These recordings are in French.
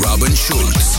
Robin Schulz.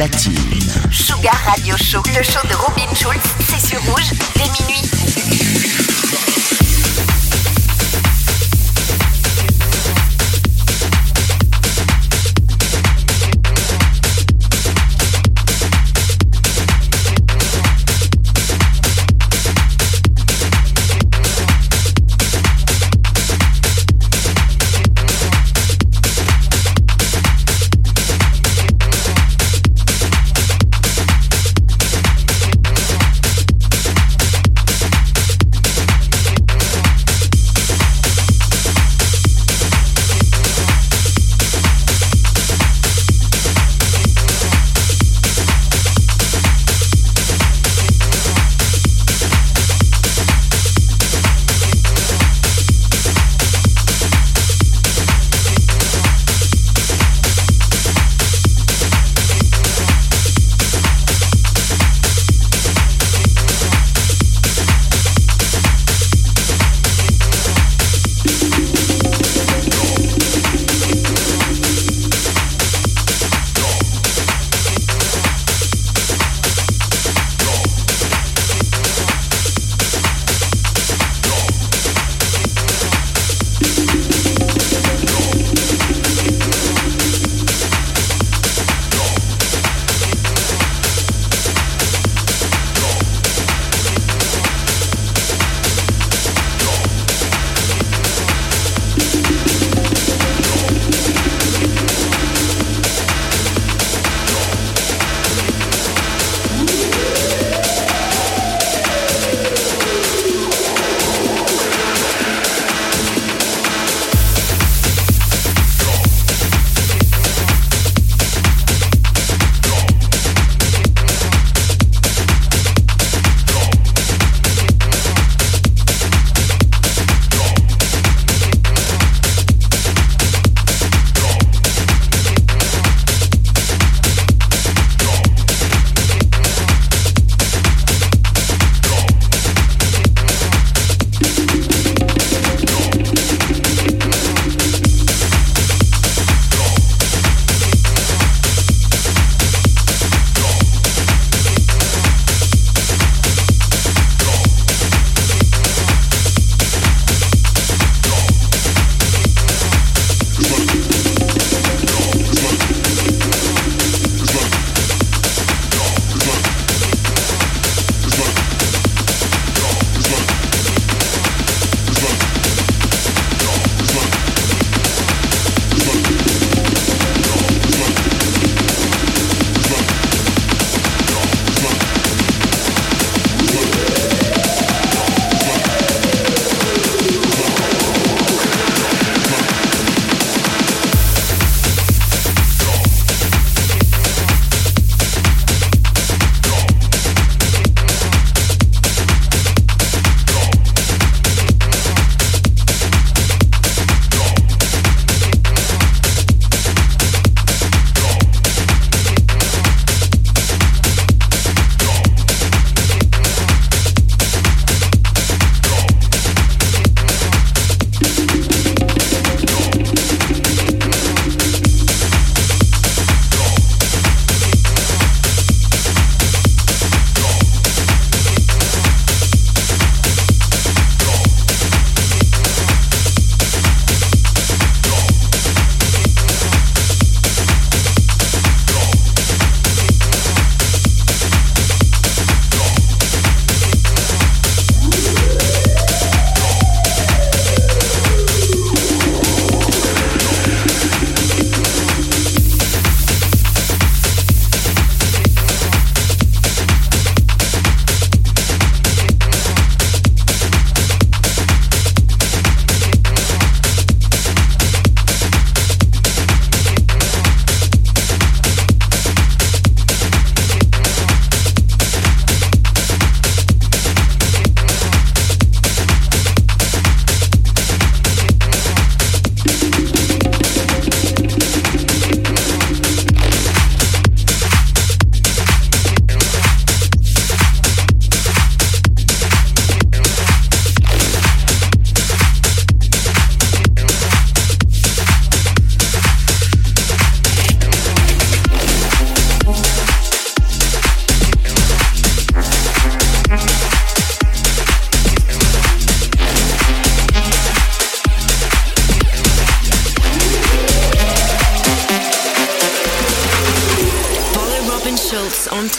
Platine. Sugar Radio Show, le show de Robin Schulz, c'est sur Rouge, dès minuit.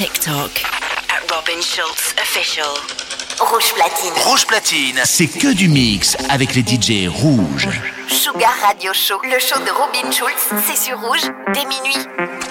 TikTok at Robin Schultz Official. Rouge platine. Rouge platine, c'est que du mix avec les DJ rouges. Sugar Radio Show. Le show de Robin Schulz, c'est sur rouge, dès minuit.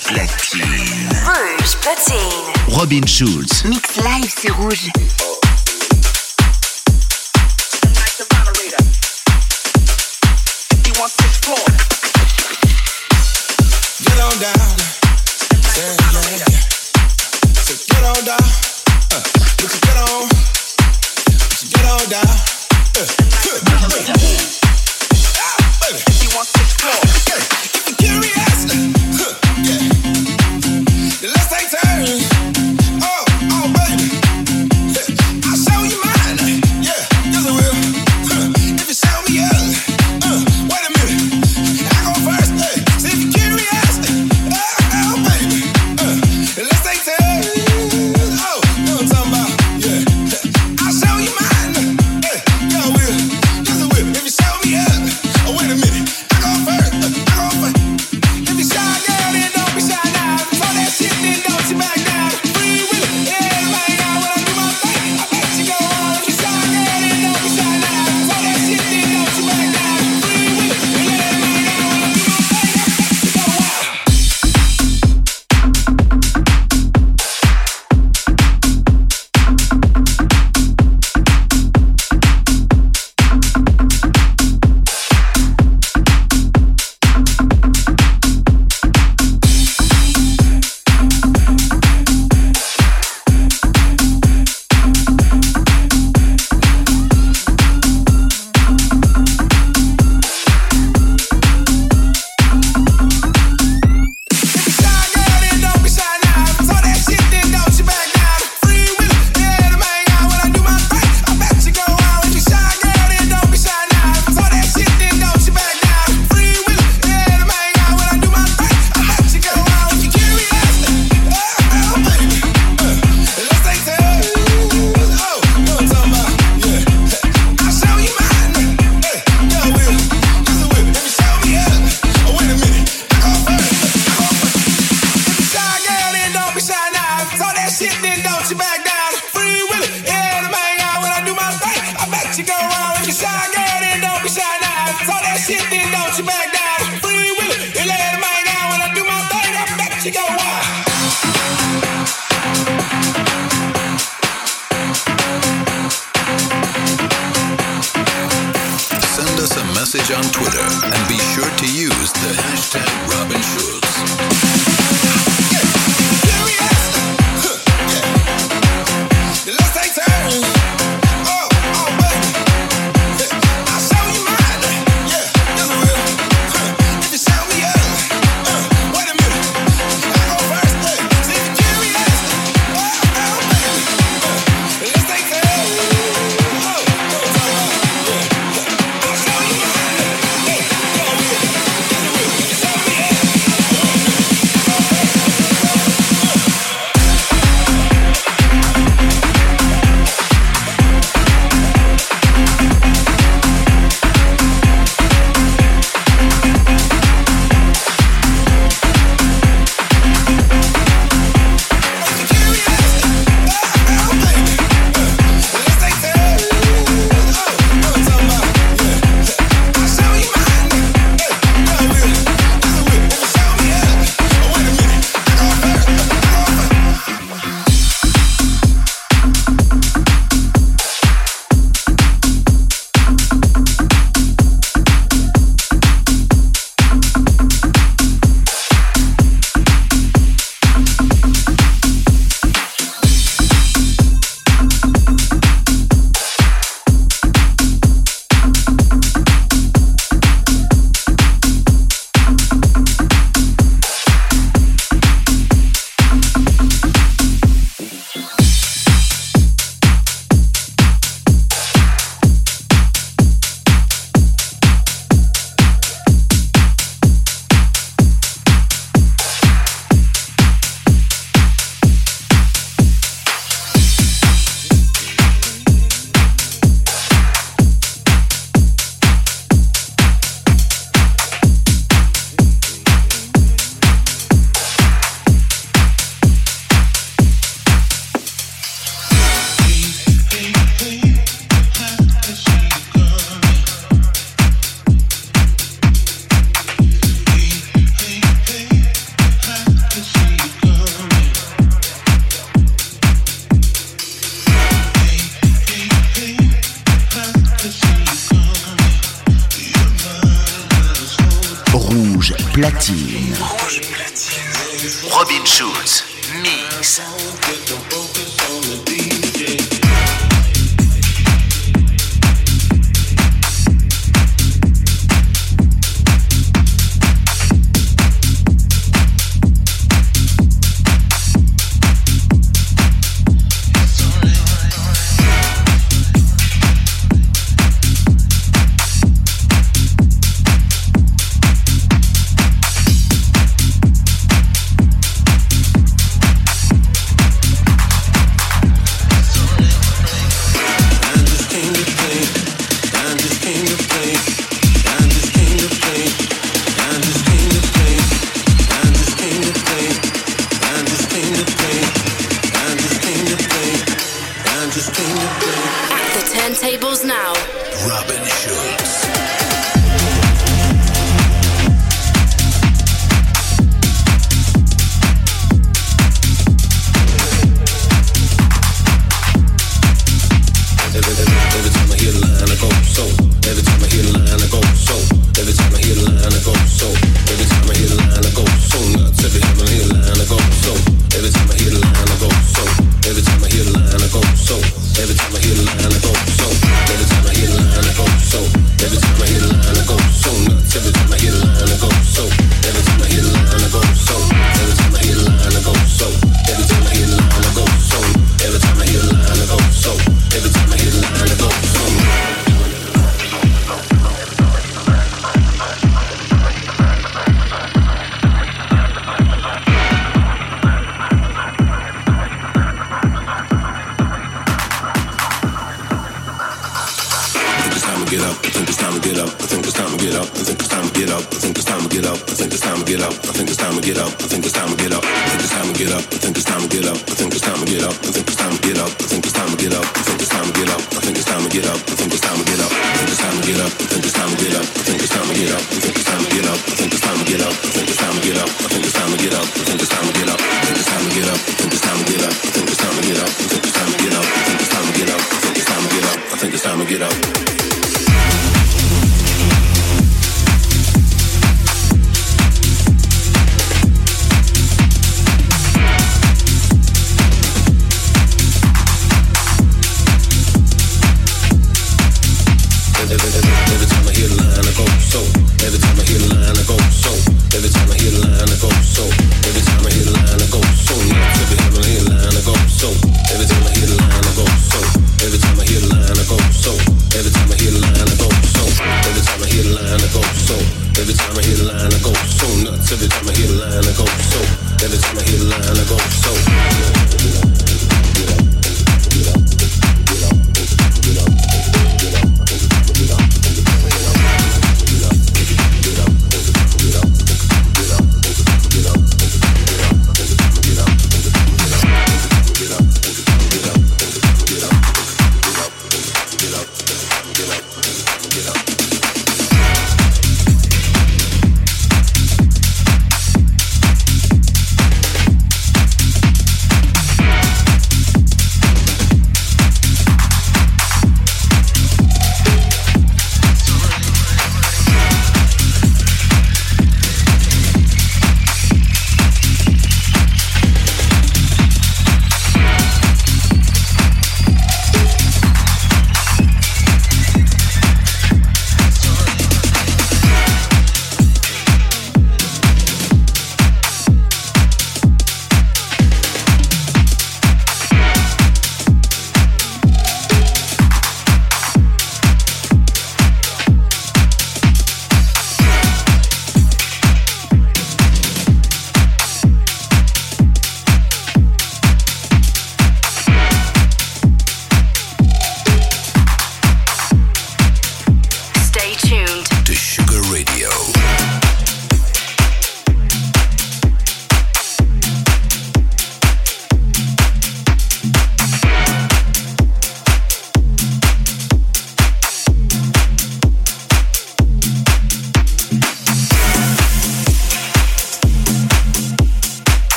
Platine. Rouge platine. Robin Schulz. Mix live sur rouge.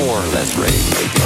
more or less ready.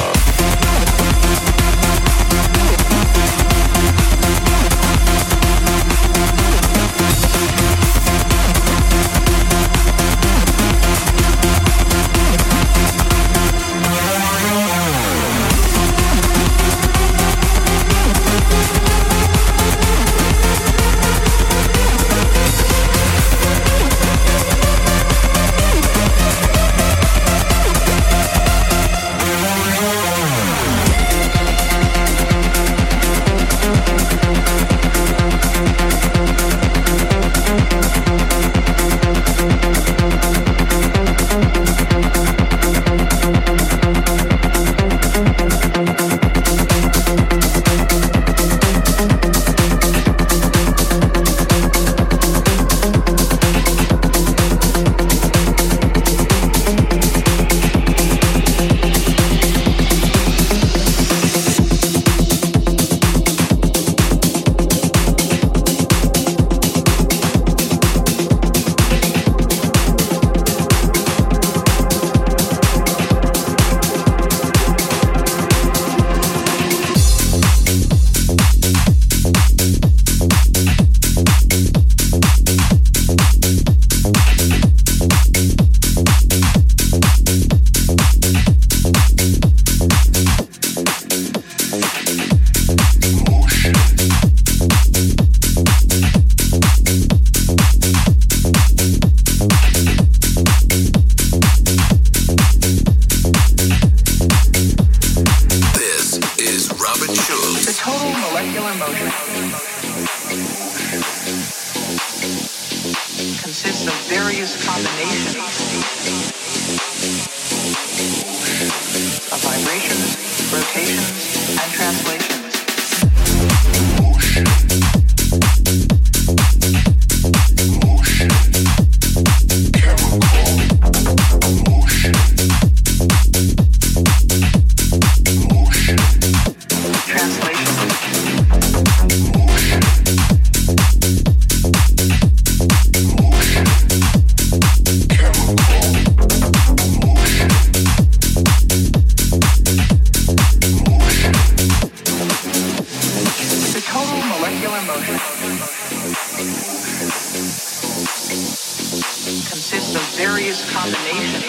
Various combinations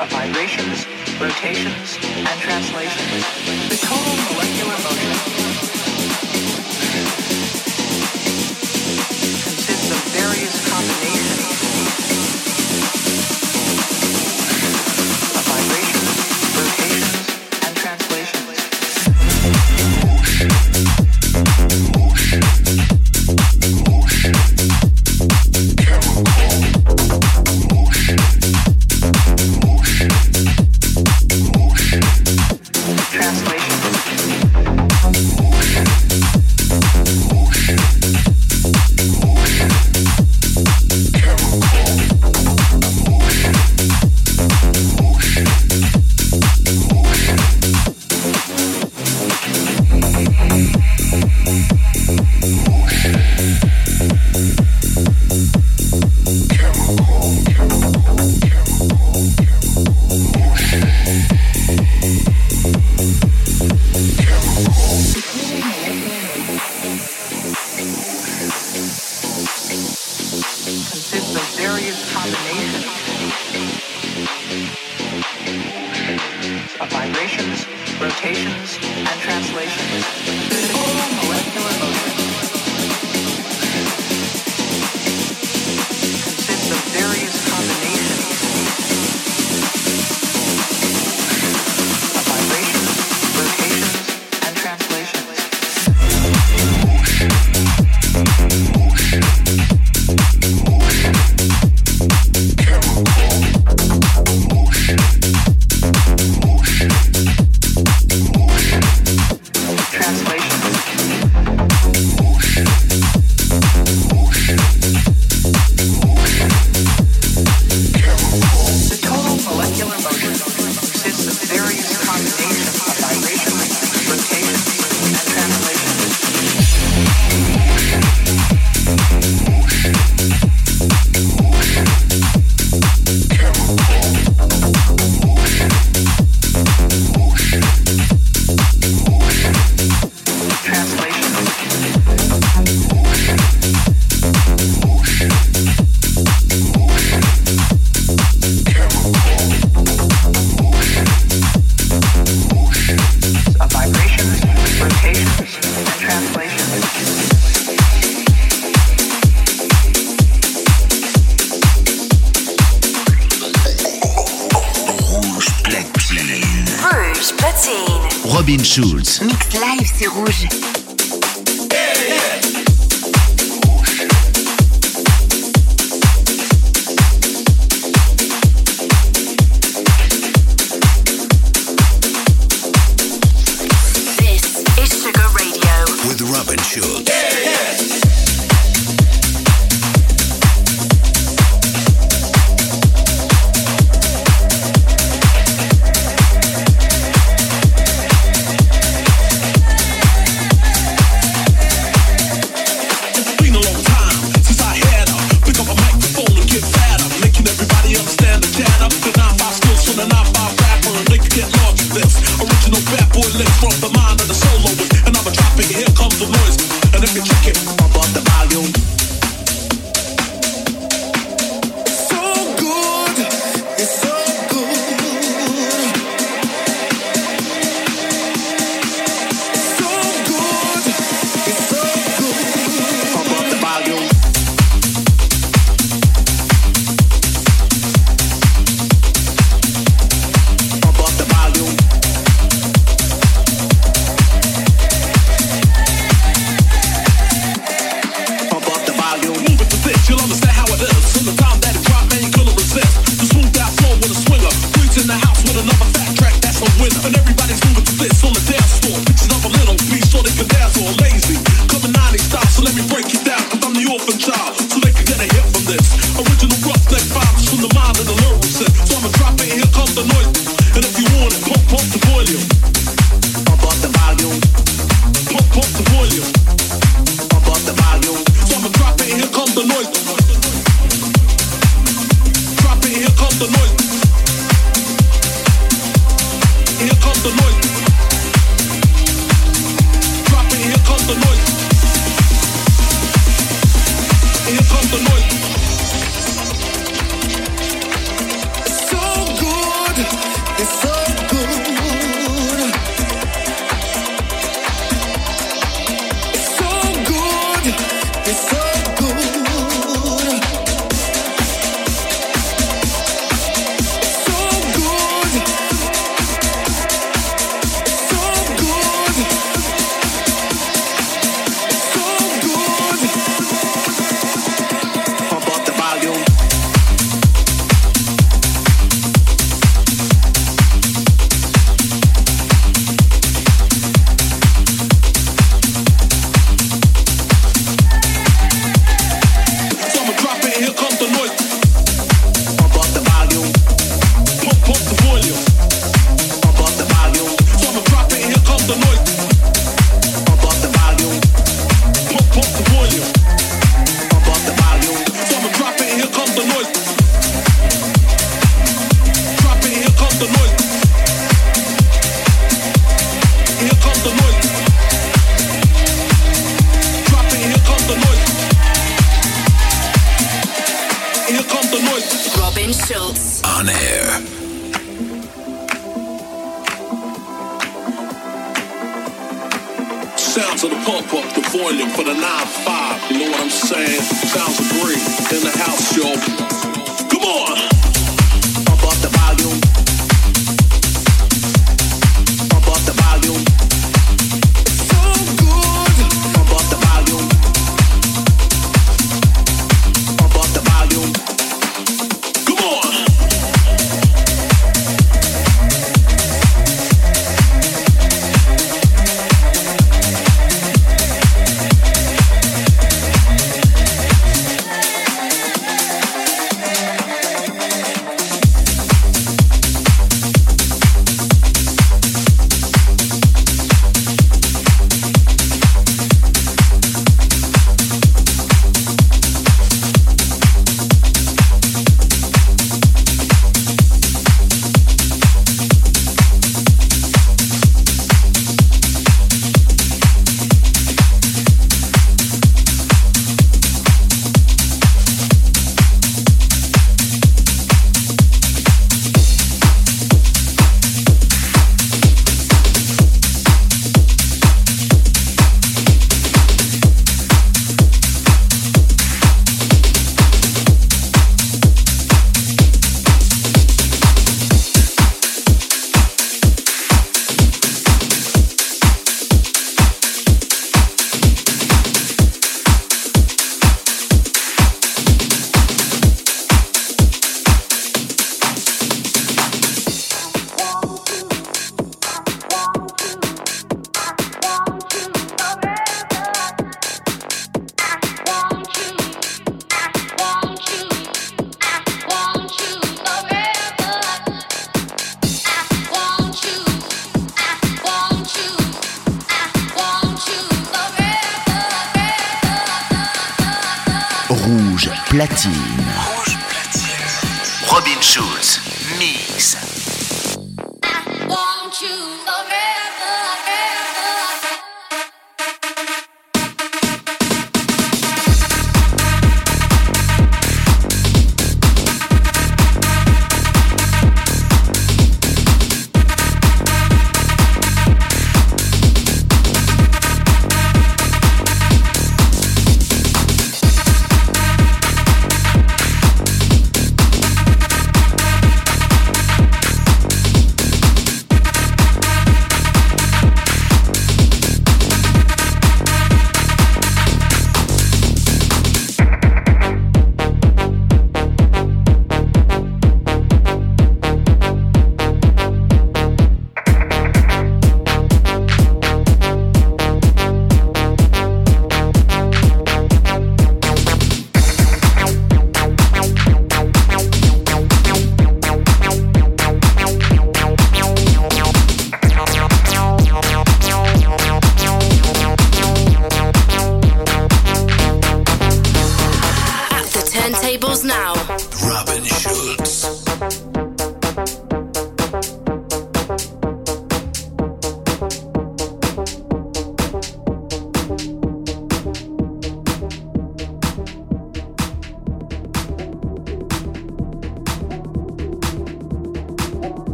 of vibrations, rotations, and translations. The total molecular motion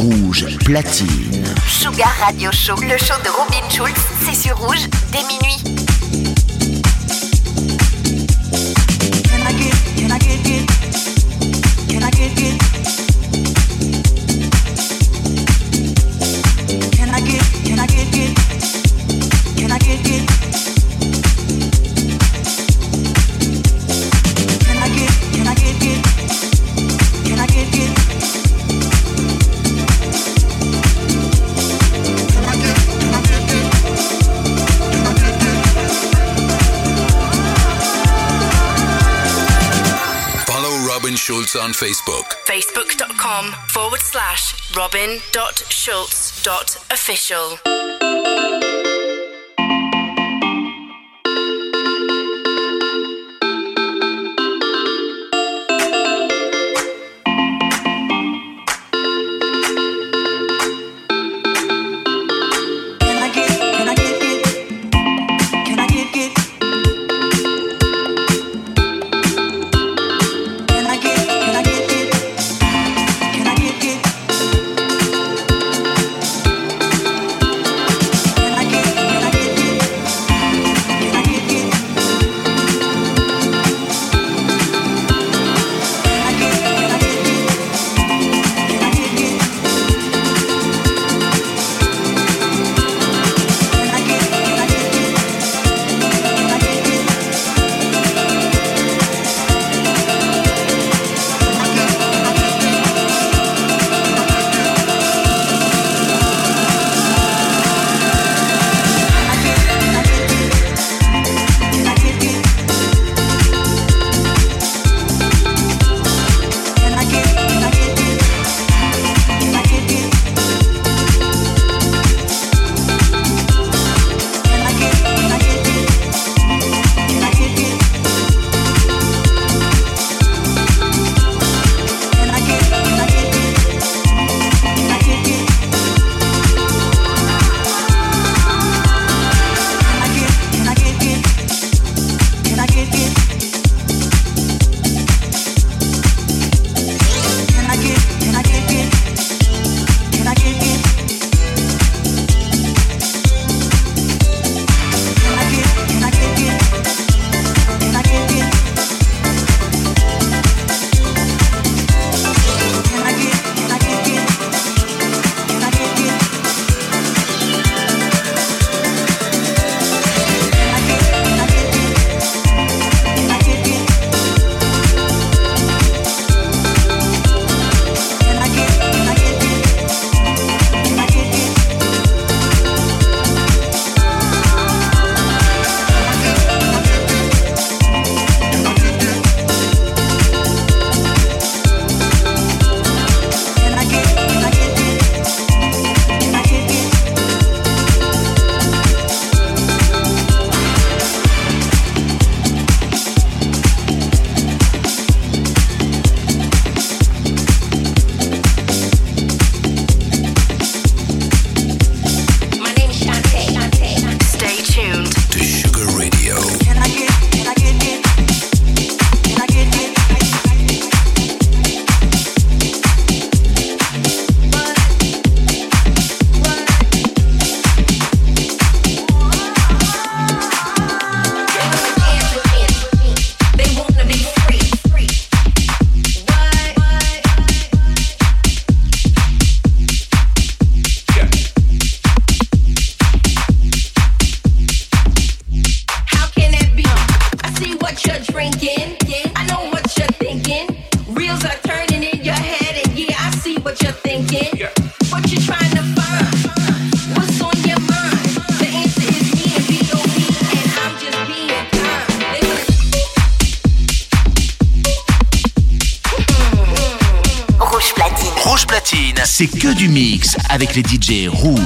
Rouge platine. Sugar Radio Show, le show de Robin Schulz, c'est sur Rouge dès minuit. robin.schultz.official. avec les DJ rouges.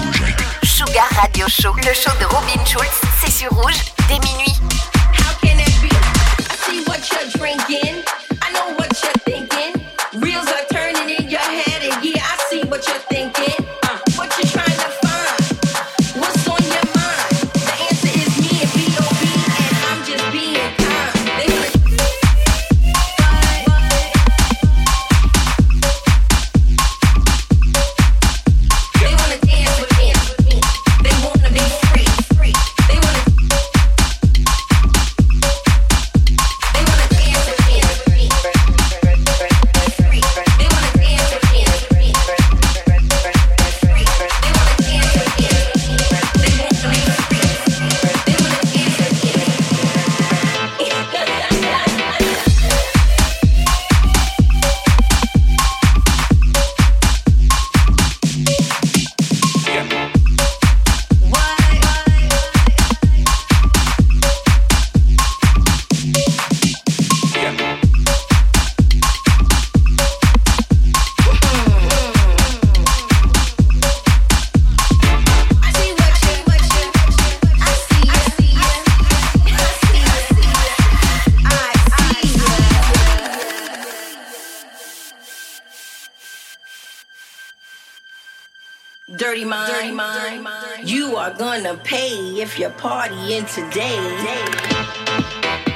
Gonna pay if you're partying today.